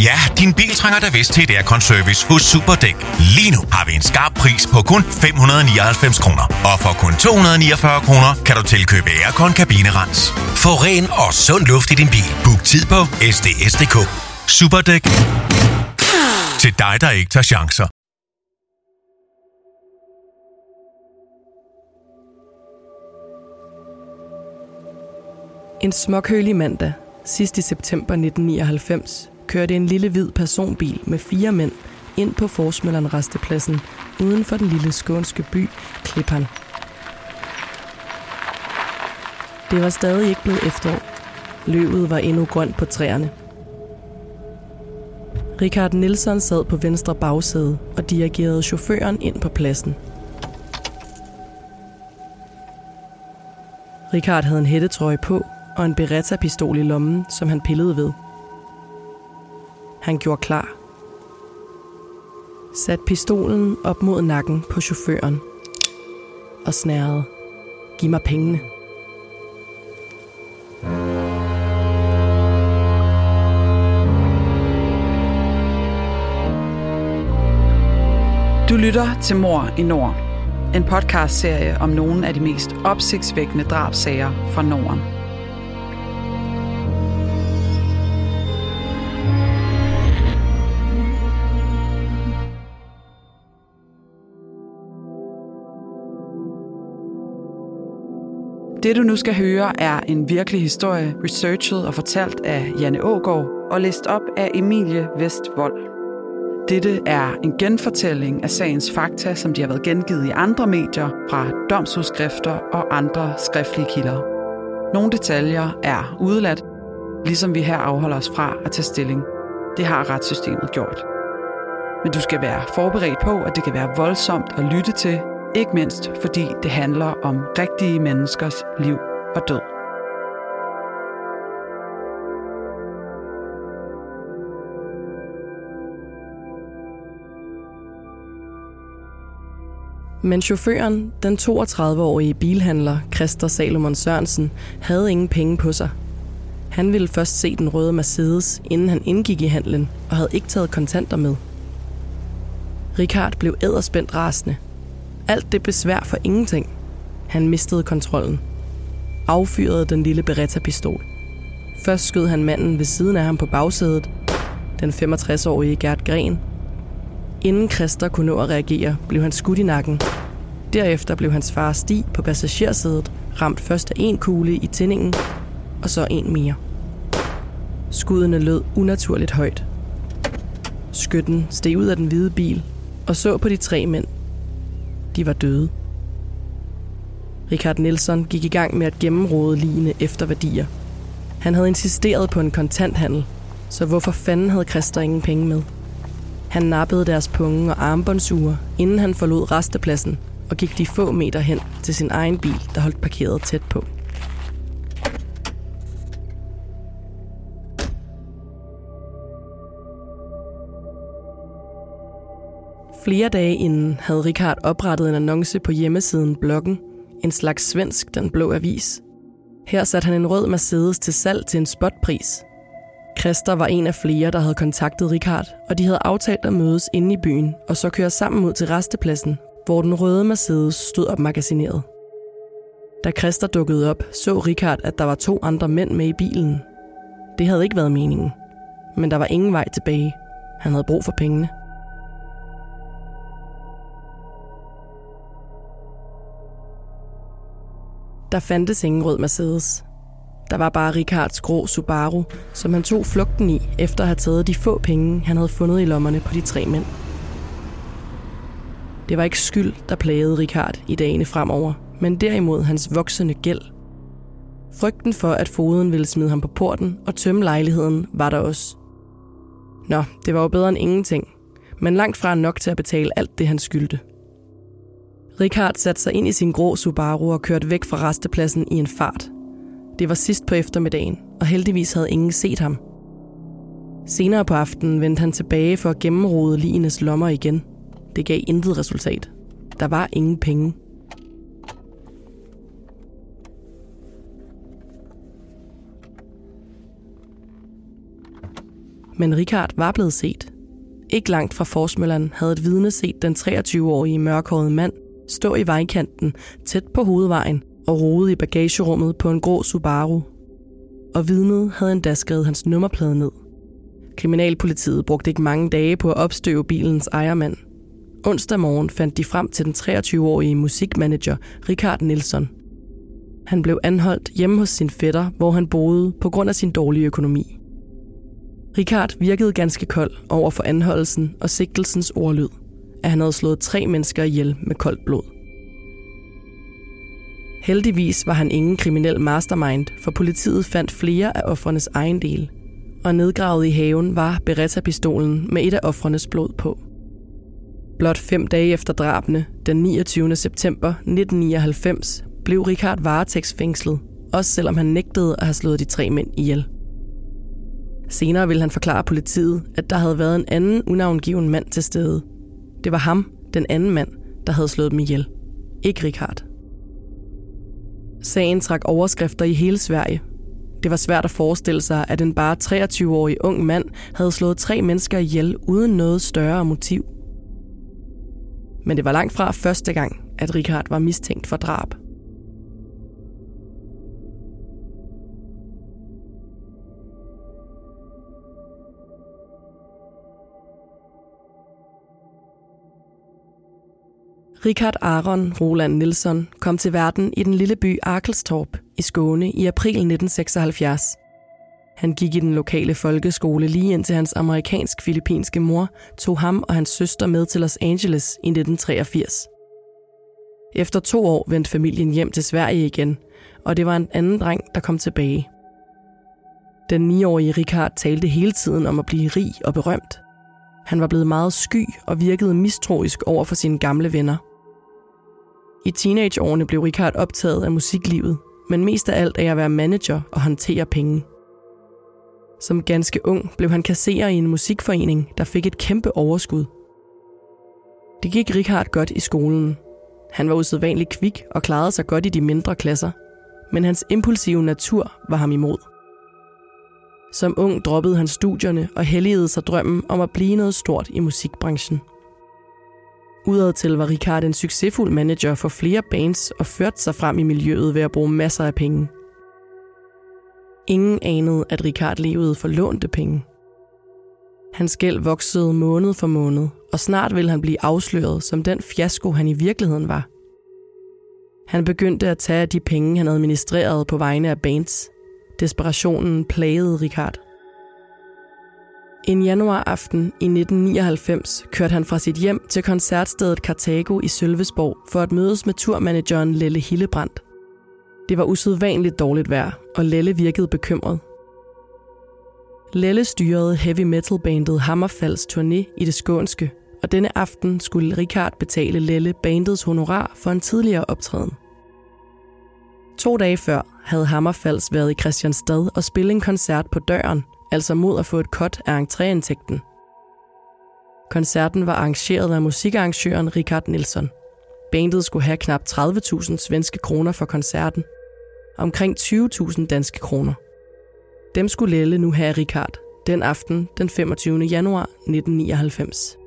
Ja, din bil trænger da vist til et aircon-service hos Superdæk. Lige nu har vi en skarp pris på kun 599 kroner. Og for kun 249 kroner kan du tilkøbe aircon kabinerens. Få ren og sund luft i din bil. Book tid på sds.dk. Superdæk. Til dig, der ikke tager chancer. En småkølig mandag, sidst i september 1999, kørte en lille hvid personbil med fire mænd ind på Forsmølleren restepladsen uden for den lille skånske by Klippan. Det var stadig ikke blevet efterår. Løvet var endnu grønt på træerne. Richard Nielsen sad på venstre bagsæde og dirigerede chaufføren ind på pladsen. Richard havde en hættetrøje på og en Beretta-pistol i lommen, som han pillede ved. Han gjorde klar. Sat pistolen op mod nakken på chaufføren og snærede. Giv mig pengene. Du lytter til Mor i Nord. En podcastserie om nogle af de mest opsigtsvækkende drabsager fra Norden. Det du nu skal høre er en virkelig historie, researchet og fortalt af Janne Ågård og læst op af Emilie Vestvold. Dette er en genfortælling af sagens fakta, som de har været gengivet i andre medier fra domsudskrifter og andre skriftlige kilder. Nogle detaljer er udeladt, ligesom vi her afholder os fra at tage stilling. Det har retssystemet gjort. Men du skal være forberedt på, at det kan være voldsomt at lytte til, ikke mindst fordi det handler om rigtige menneskers liv og død. Men chaufføren, den 32-årige bilhandler Christer Salomon Sørensen, havde ingen penge på sig. Han ville først se den røde Mercedes, inden han indgik i handlen, og havde ikke taget kontanter med. Richard blev æderspændt rasende. Alt det besvær for ingenting. Han mistede kontrollen. Affyrede den lille Beretta-pistol. Først skød han manden ved siden af ham på bagsædet, den 65-årige Gert Gren. Inden Christer kunne nå at reagere, blev han skudt i nakken. Derefter blev hans far Stig på passagersædet ramt først af en kugle i tændingen, og så en mere. Skuddene lød unaturligt højt. Skytten steg ud af den hvide bil og så på de tre mænd. De var døde. Richard Nielsen gik i gang med at gennemrode ligene efter værdier. Han havde insisteret på en kontanthandel, så hvorfor fanden havde Christer ingen penge med? Han nappede deres punge og armbåndsure, inden han forlod restepladsen og gik de få meter hen til sin egen bil, der holdt parkeret tæt på. Flere dage inden havde Richard oprettet en annonce på hjemmesiden Bloggen, en slags svensk Den Blå Avis. Her satte han en rød Mercedes til salg til en spotpris. Christer var en af flere, der havde kontaktet Richard, og de havde aftalt at mødes inde i byen og så køre sammen ud til restepladsen, hvor den røde Mercedes stod opmagasineret. Da Christer dukkede op, så Richard, at der var to andre mænd med i bilen. Det havde ikke været meningen. Men der var ingen vej tilbage. Han havde brug for pengene. Der fandtes ingen rød Mercedes. Der var bare Ricards grå Subaru, som han tog flugten i, efter at have taget de få penge, han havde fundet i lommerne på de tre mænd. Det var ikke skyld, der plagede Richard i dagene fremover, men derimod hans voksende gæld. Frygten for, at foden ville smide ham på porten og tømme lejligheden, var der også. Nå, det var jo bedre end ingenting, men langt fra nok til at betale alt det, han skyldte. Richard satte sig ind i sin grå Subaru og kørte væk fra restepladsen i en fart. Det var sidst på eftermiddagen, og heldigvis havde ingen set ham. Senere på aftenen vendte han tilbage for at gennemrode lignes lommer igen. Det gav intet resultat. Der var ingen penge. Men Richard var blevet set. Ikke langt fra Forsmøllen havde et vidne set den 23-årige mørkhårede mand stå i vejkanten tæt på hovedvejen og rode i bagagerummet på en grå Subaru. Og vidnet havde endda skrevet hans nummerplade ned. Kriminalpolitiet brugte ikke mange dage på at opstøve bilens ejermand. Onsdag morgen fandt de frem til den 23-årige musikmanager Richard Nielsen. Han blev anholdt hjemme hos sin fætter, hvor han boede på grund af sin dårlige økonomi. Richard virkede ganske kold over for anholdelsen og sigtelsens ordlyd, at han havde slået tre mennesker ihjel med koldt blod. Heldigvis var han ingen kriminel mastermind, for politiet fandt flere af offrenes ejendele, og nedgravet i haven var Beretta-pistolen med et af offrenes blod på. Blot fem dage efter drabene, den 29. september 1999, blev Richard varetægtsfængslet, også selvom han nægtede at have slået de tre mænd ihjel. Senere ville han forklare politiet, at der havde været en anden unavngiven mand til stede. Det var ham, den anden mand, der havde slået dem ihjel. Ikke Richard. Sagen trak overskrifter i hele Sverige. Det var svært at forestille sig, at en bare 23-årig ung mand havde slået tre mennesker ihjel uden noget større motiv. Men det var langt fra første gang, at Richard var mistænkt for drab. Richard Aron Roland Nilsson kom til verden i den lille by Arkelstorp i Skåne i april 1976. Han gik i den lokale folkeskole lige indtil hans amerikansk-filippinske mor tog ham og hans søster med til Los Angeles i 1983. Efter to år vendte familien hjem til Sverige igen, og det var en anden dreng, der kom tilbage. Den 9-årige Richard talte hele tiden om at blive rig og berømt. Han var blevet meget sky og virkede mistroisk over for sine gamle venner – i teenageårene blev Richard optaget af musiklivet, men mest af alt af at være manager og håndtere penge. Som ganske ung blev han kasserer i en musikforening, der fik et kæmpe overskud. Det gik Richard godt i skolen. Han var usædvanligt kvik og klarede sig godt i de mindre klasser, men hans impulsive natur var ham imod. Som ung droppede han studierne og helligede sig drømmen om at blive noget stort i musikbranchen – Udadtil var Ricard en succesfuld manager for flere bands og førte sig frem i miljøet ved at bruge masser af penge. Ingen anede, at Ricard levede for lånte penge. Hans gæld voksede måned for måned, og snart ville han blive afsløret som den fiasko, han i virkeligheden var. Han begyndte at tage de penge, han administrerede på vegne af bands. Desperationen plagede Ricard. En januaraften i 1999 kørte han fra sit hjem til koncertstedet Cartago i Sølvesborg for at mødes med turmanageren Lelle Hillebrandt. Det var usædvanligt dårligt vejr, og Lelle virkede bekymret. Lelle styrede heavy metal bandet Hammerfalds turné i det skånske, og denne aften skulle Richard betale Lelle bandets honorar for en tidligere optræden. To dage før havde Hammerfalds været i Christianstad og spille en koncert på døren, altså mod at få et cut af entréindtægten. Koncerten var arrangeret af musikarrangøren Richard Nilsson. Bandet skulle have knap 30.000 svenske kroner for koncerten. Omkring 20.000 danske kroner. Dem skulle Lelle nu have Richard den aften den 25. januar 1999.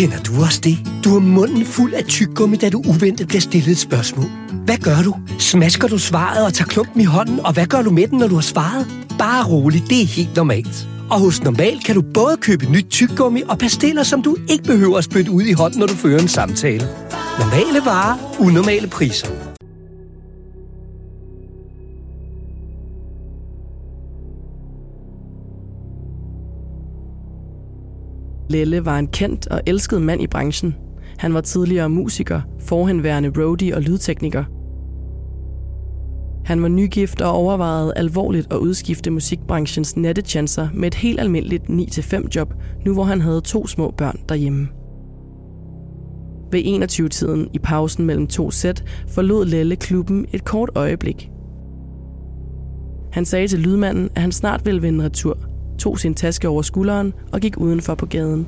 Kender du også det? Du har munden fuld af tyggegummi, da du uventet bliver stillet et spørgsmål. Hvad gør du? Smasker du svaret og tager klumpen i hånden, og hvad gør du med den, når du har svaret? Bare roligt, det er helt normalt. Og hos Normal kan du både købe nyt tyggegummi og pastiller, som du ikke behøver at spytte ud i hånden, når du fører en samtale. Normale varer, unormale priser. Lelle var en kendt og elsket mand i branchen. Han var tidligere musiker, forhenværende roadie og lydtekniker. Han var nygift og overvejede alvorligt at udskifte musikbranchens nattechancer med et helt almindeligt 9-5 job, nu hvor han havde to små børn derhjemme. Ved 21-tiden i pausen mellem to sæt forlod Lelle klubben et kort øjeblik. Han sagde til lydmanden, at han snart ville vende retur – tog sin taske over skulderen og gik udenfor på gaden.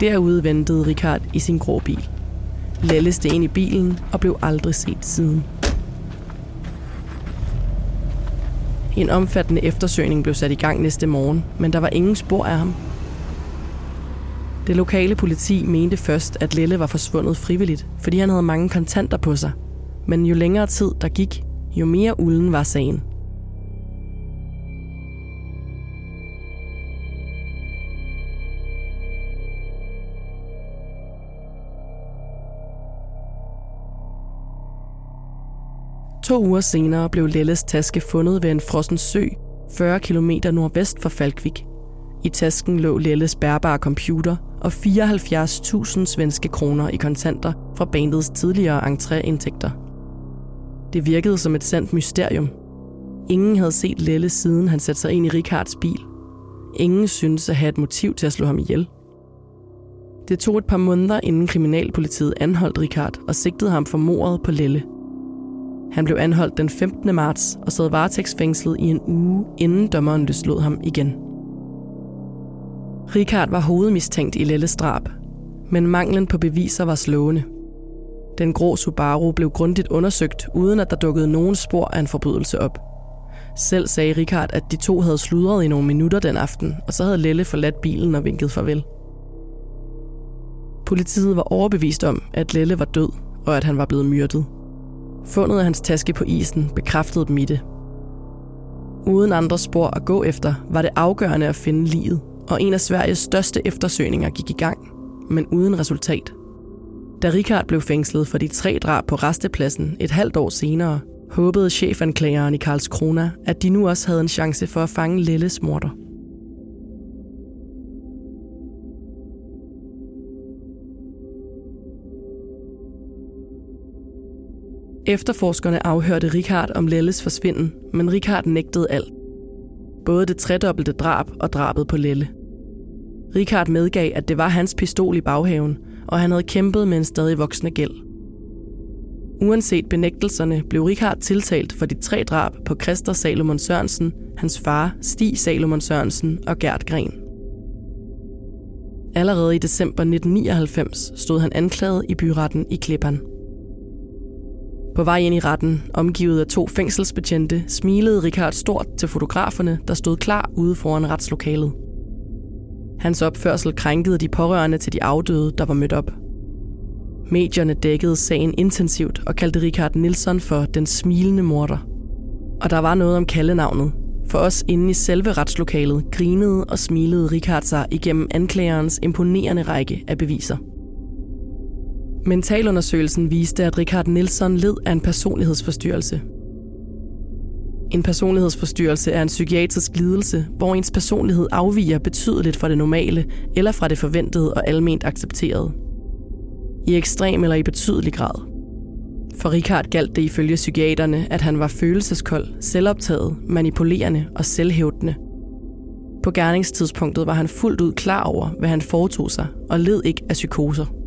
Derude ventede Richard i sin grå bil. Lelle steg ind i bilen og blev aldrig set siden. En omfattende eftersøgning blev sat i gang næste morgen, men der var ingen spor af ham. Det lokale politi mente først, at Lelle var forsvundet frivilligt, fordi han havde mange kontanter på sig. Men jo længere tid der gik, jo mere ulden var sagen. To uger senere blev Lelles taske fundet ved en frossen sø 40 km nordvest for Falkvik. I tasken lå Lelles bærbare computer og 74.000 svenske kroner i kontanter fra bandets tidligere entréindtægter. Det virkede som et sandt mysterium. Ingen havde set Lelle siden han satte sig ind i Rikards bil. Ingen syntes at have et motiv til at slå ham ihjel. Det tog et par måneder, inden kriminalpolitiet anholdt Rikard og sigtede ham for mordet på Lelle – han blev anholdt den 15. marts og sad varetægtsfængslet i en uge, inden dommeren løslod ham igen. Richard var hovedmistænkt i Lelles drab, men manglen på beviser var slående. Den grå Subaru blev grundigt undersøgt, uden at der dukkede nogen spor af en forbrydelse op. Selv sagde Richard, at de to havde sludret i nogle minutter den aften, og så havde Lelle forladt bilen og vinket farvel. Politiet var overbevist om, at Lelle var død, og at han var blevet myrdet. Fundet af hans taske på isen bekræftede dem i det. Uden andre spor at gå efter, var det afgørende at finde livet, og en af Sveriges største eftersøgninger gik i gang, men uden resultat. Da Richard blev fængslet for de tre drab på restepladsen et halvt år senere, håbede chefanklageren i Karlskrona, at de nu også havde en chance for at fange Lelles morter. Efterforskerne afhørte Richard om Lelles forsvinden, men Richard nægtede alt. Både det tredobbelte drab og drabet på Lelle. Richard medgav, at det var hans pistol i baghaven, og han havde kæmpet med en stadig voksende gæld. Uanset benægtelserne blev Richard tiltalt for de tre drab på Christer Salomon Sørensen, hans far Stig Salomon Sørensen og Gert Gren. Allerede i december 1999 stod han anklaget i byretten i Klippan. På vej ind i retten, omgivet af to fængselsbetjente, smilede Richard stort til fotograferne, der stod klar ude foran retslokalet. Hans opførsel krænkede de pårørende til de afdøde, der var mødt op. Medierne dækkede sagen intensivt og kaldte Richard Nilsson for den smilende morder. Og der var noget om kaldenavnet. For os inde i selve retslokalet grinede og smilede Richard sig igennem anklagerens imponerende række af beviser. Mentalundersøgelsen viste, at Richard Nilsson led af en personlighedsforstyrrelse. En personlighedsforstyrrelse er en psykiatrisk lidelse, hvor ens personlighed afviger betydeligt fra det normale eller fra det forventede og alment accepterede. I ekstrem eller i betydelig grad. For Richard galt det ifølge psykiaterne, at han var følelseskold, selvoptaget, manipulerende og selvhævdende. På gerningstidspunktet var han fuldt ud klar over, hvad han foretog sig, og led ikke af psykoser.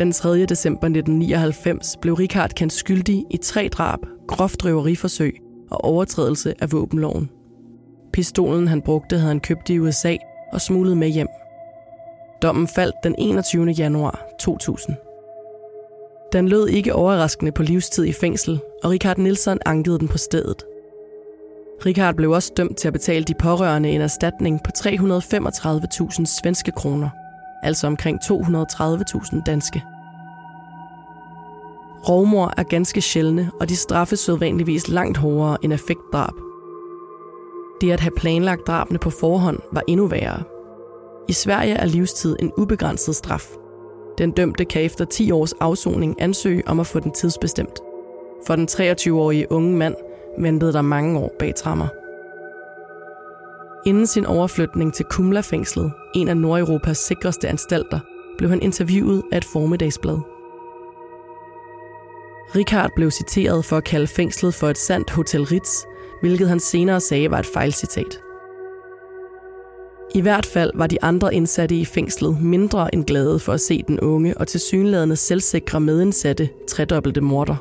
Den 3. december 1999 blev Richard kendt skyldig i tre drab, groft røveriforsøg og overtrædelse af våbenloven. Pistolen, han brugte, havde han købt i USA og smuglet med hjem. Dommen faldt den 21. januar 2000. Den lød ikke overraskende på livstid i fængsel, og Richard Nielsen ankede den på stedet. Richard blev også dømt til at betale de pårørende en erstatning på 335.000 svenske kroner altså omkring 230.000 danske. Rovmor er ganske sjældne, og de straffes sædvanligvis langt hårdere end affektdrab. Det at have planlagt drabene på forhånd var endnu værre. I Sverige er livstid en ubegrænset straf. Den dømte kan efter 10 års afsoning ansøge om at få den tidsbestemt. For den 23-årige unge mand ventede der mange år bag trammer. Inden sin overflytning til Kumla-fængslet, en af Nordeuropas sikreste anstalter, blev han interviewet af et formiddagsblad. Richard blev citeret for at kalde fængslet for et sandt Hotel Ritz, hvilket han senere sagde var et fejlcitat. I hvert fald var de andre indsatte i fængslet mindre end glade for at se den unge og tilsyneladende selvsikre medindsatte tredobbelte morder.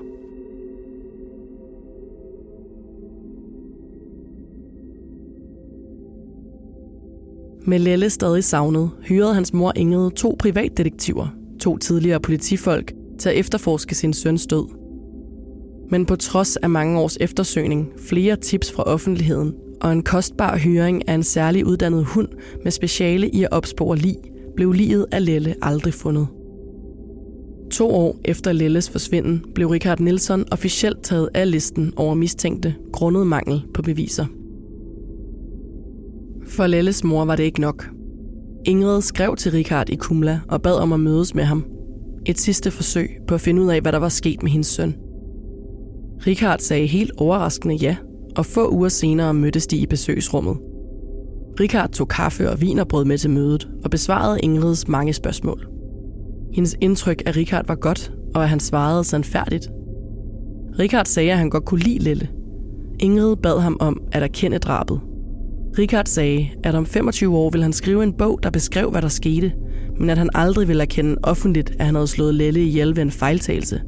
Med Lelle stadig savnet, hyrede hans mor Ingrid to privatdetektiver, to tidligere politifolk, til at efterforske sin søns død. Men på trods af mange års eftersøgning, flere tips fra offentligheden og en kostbar høring af en særlig uddannet hund med speciale i at opspore lig, blev liget af Lelle aldrig fundet. To år efter Lelles forsvinden blev Richard Nielsen officielt taget af listen over mistænkte grundet mangel på beviser. For Lelles mor var det ikke nok. Ingrid skrev til Richard i Kumla og bad om at mødes med ham. Et sidste forsøg på at finde ud af, hvad der var sket med hendes søn. Richard sagde helt overraskende ja, og få uger senere mødtes de i besøgsrummet. Richard tog kaffe og vinerbrød med til mødet og besvarede Ingrids mange spørgsmål. Hendes indtryk af Richard var godt, og at han svarede sandfærdigt. Richard sagde, at han godt kunne lide Lille. Ingrid bad ham om at erkende drabet. Richard sagde, at om 25 år ville han skrive en bog, der beskrev, hvad der skete, men at han aldrig ville erkende offentligt, at han havde slået Lelle ihjel ved en fejltagelse.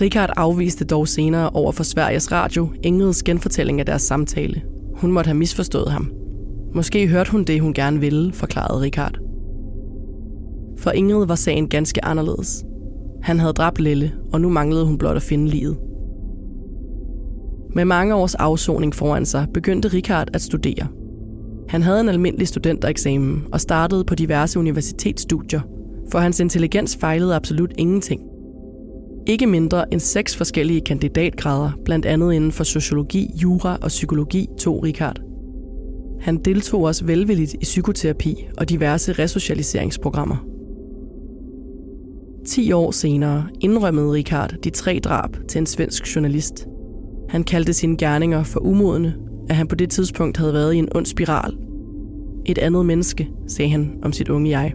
Richard afviste dog senere over for Sveriges Radio Ingrids genfortælling af deres samtale. Hun måtte have misforstået ham. Måske hørte hun det, hun gerne ville, forklarede Richard. For Ingrid var sagen ganske anderledes. Han havde dræbt Lille, og nu manglede hun blot at finde livet. Med mange års afsoning foran sig, begyndte Richard at studere. Han havde en almindelig studentereksamen og startede på diverse universitetsstudier, for hans intelligens fejlede absolut ingenting. Ikke mindre end seks forskellige kandidatgrader, blandt andet inden for sociologi, jura og psykologi, tog Richard. Han deltog også velvilligt i psykoterapi og diverse resocialiseringsprogrammer. 10 år senere indrømmede Richard de tre drab til en svensk journalist. Han kaldte sine gerninger for umodne, at han på det tidspunkt havde været i en ond spiral. Et andet menneske, sagde han om sit unge jeg.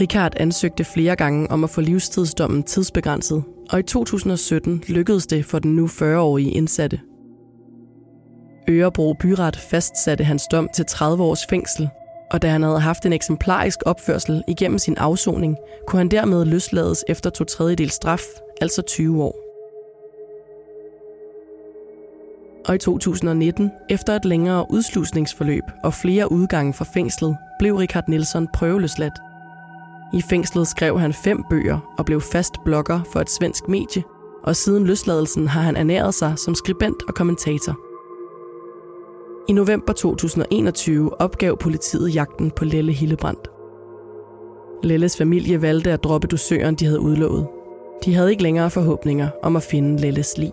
Richard ansøgte flere gange om at få livstidsdommen tidsbegrænset, og i 2017 lykkedes det for den nu 40-årige indsatte Ørebro Byret fastsatte hans dom til 30 års fængsel, og da han havde haft en eksemplarisk opførsel igennem sin afsoning, kunne han dermed løslades efter to tredjedel straf, altså 20 år. Og i 2019, efter et længere udslusningsforløb og flere udgange fra fængslet, blev Richard Nielsen prøveløsladt. I fængslet skrev han fem bøger og blev fast blogger for et svensk medie, og siden løsladelsen har han ernæret sig som skribent og kommentator. I november 2021 opgav politiet jagten på Lelle Hillebrandt. Lelles familie valgte at droppe dusøren, de havde udlovet. De havde ikke længere forhåbninger om at finde Lelles lig.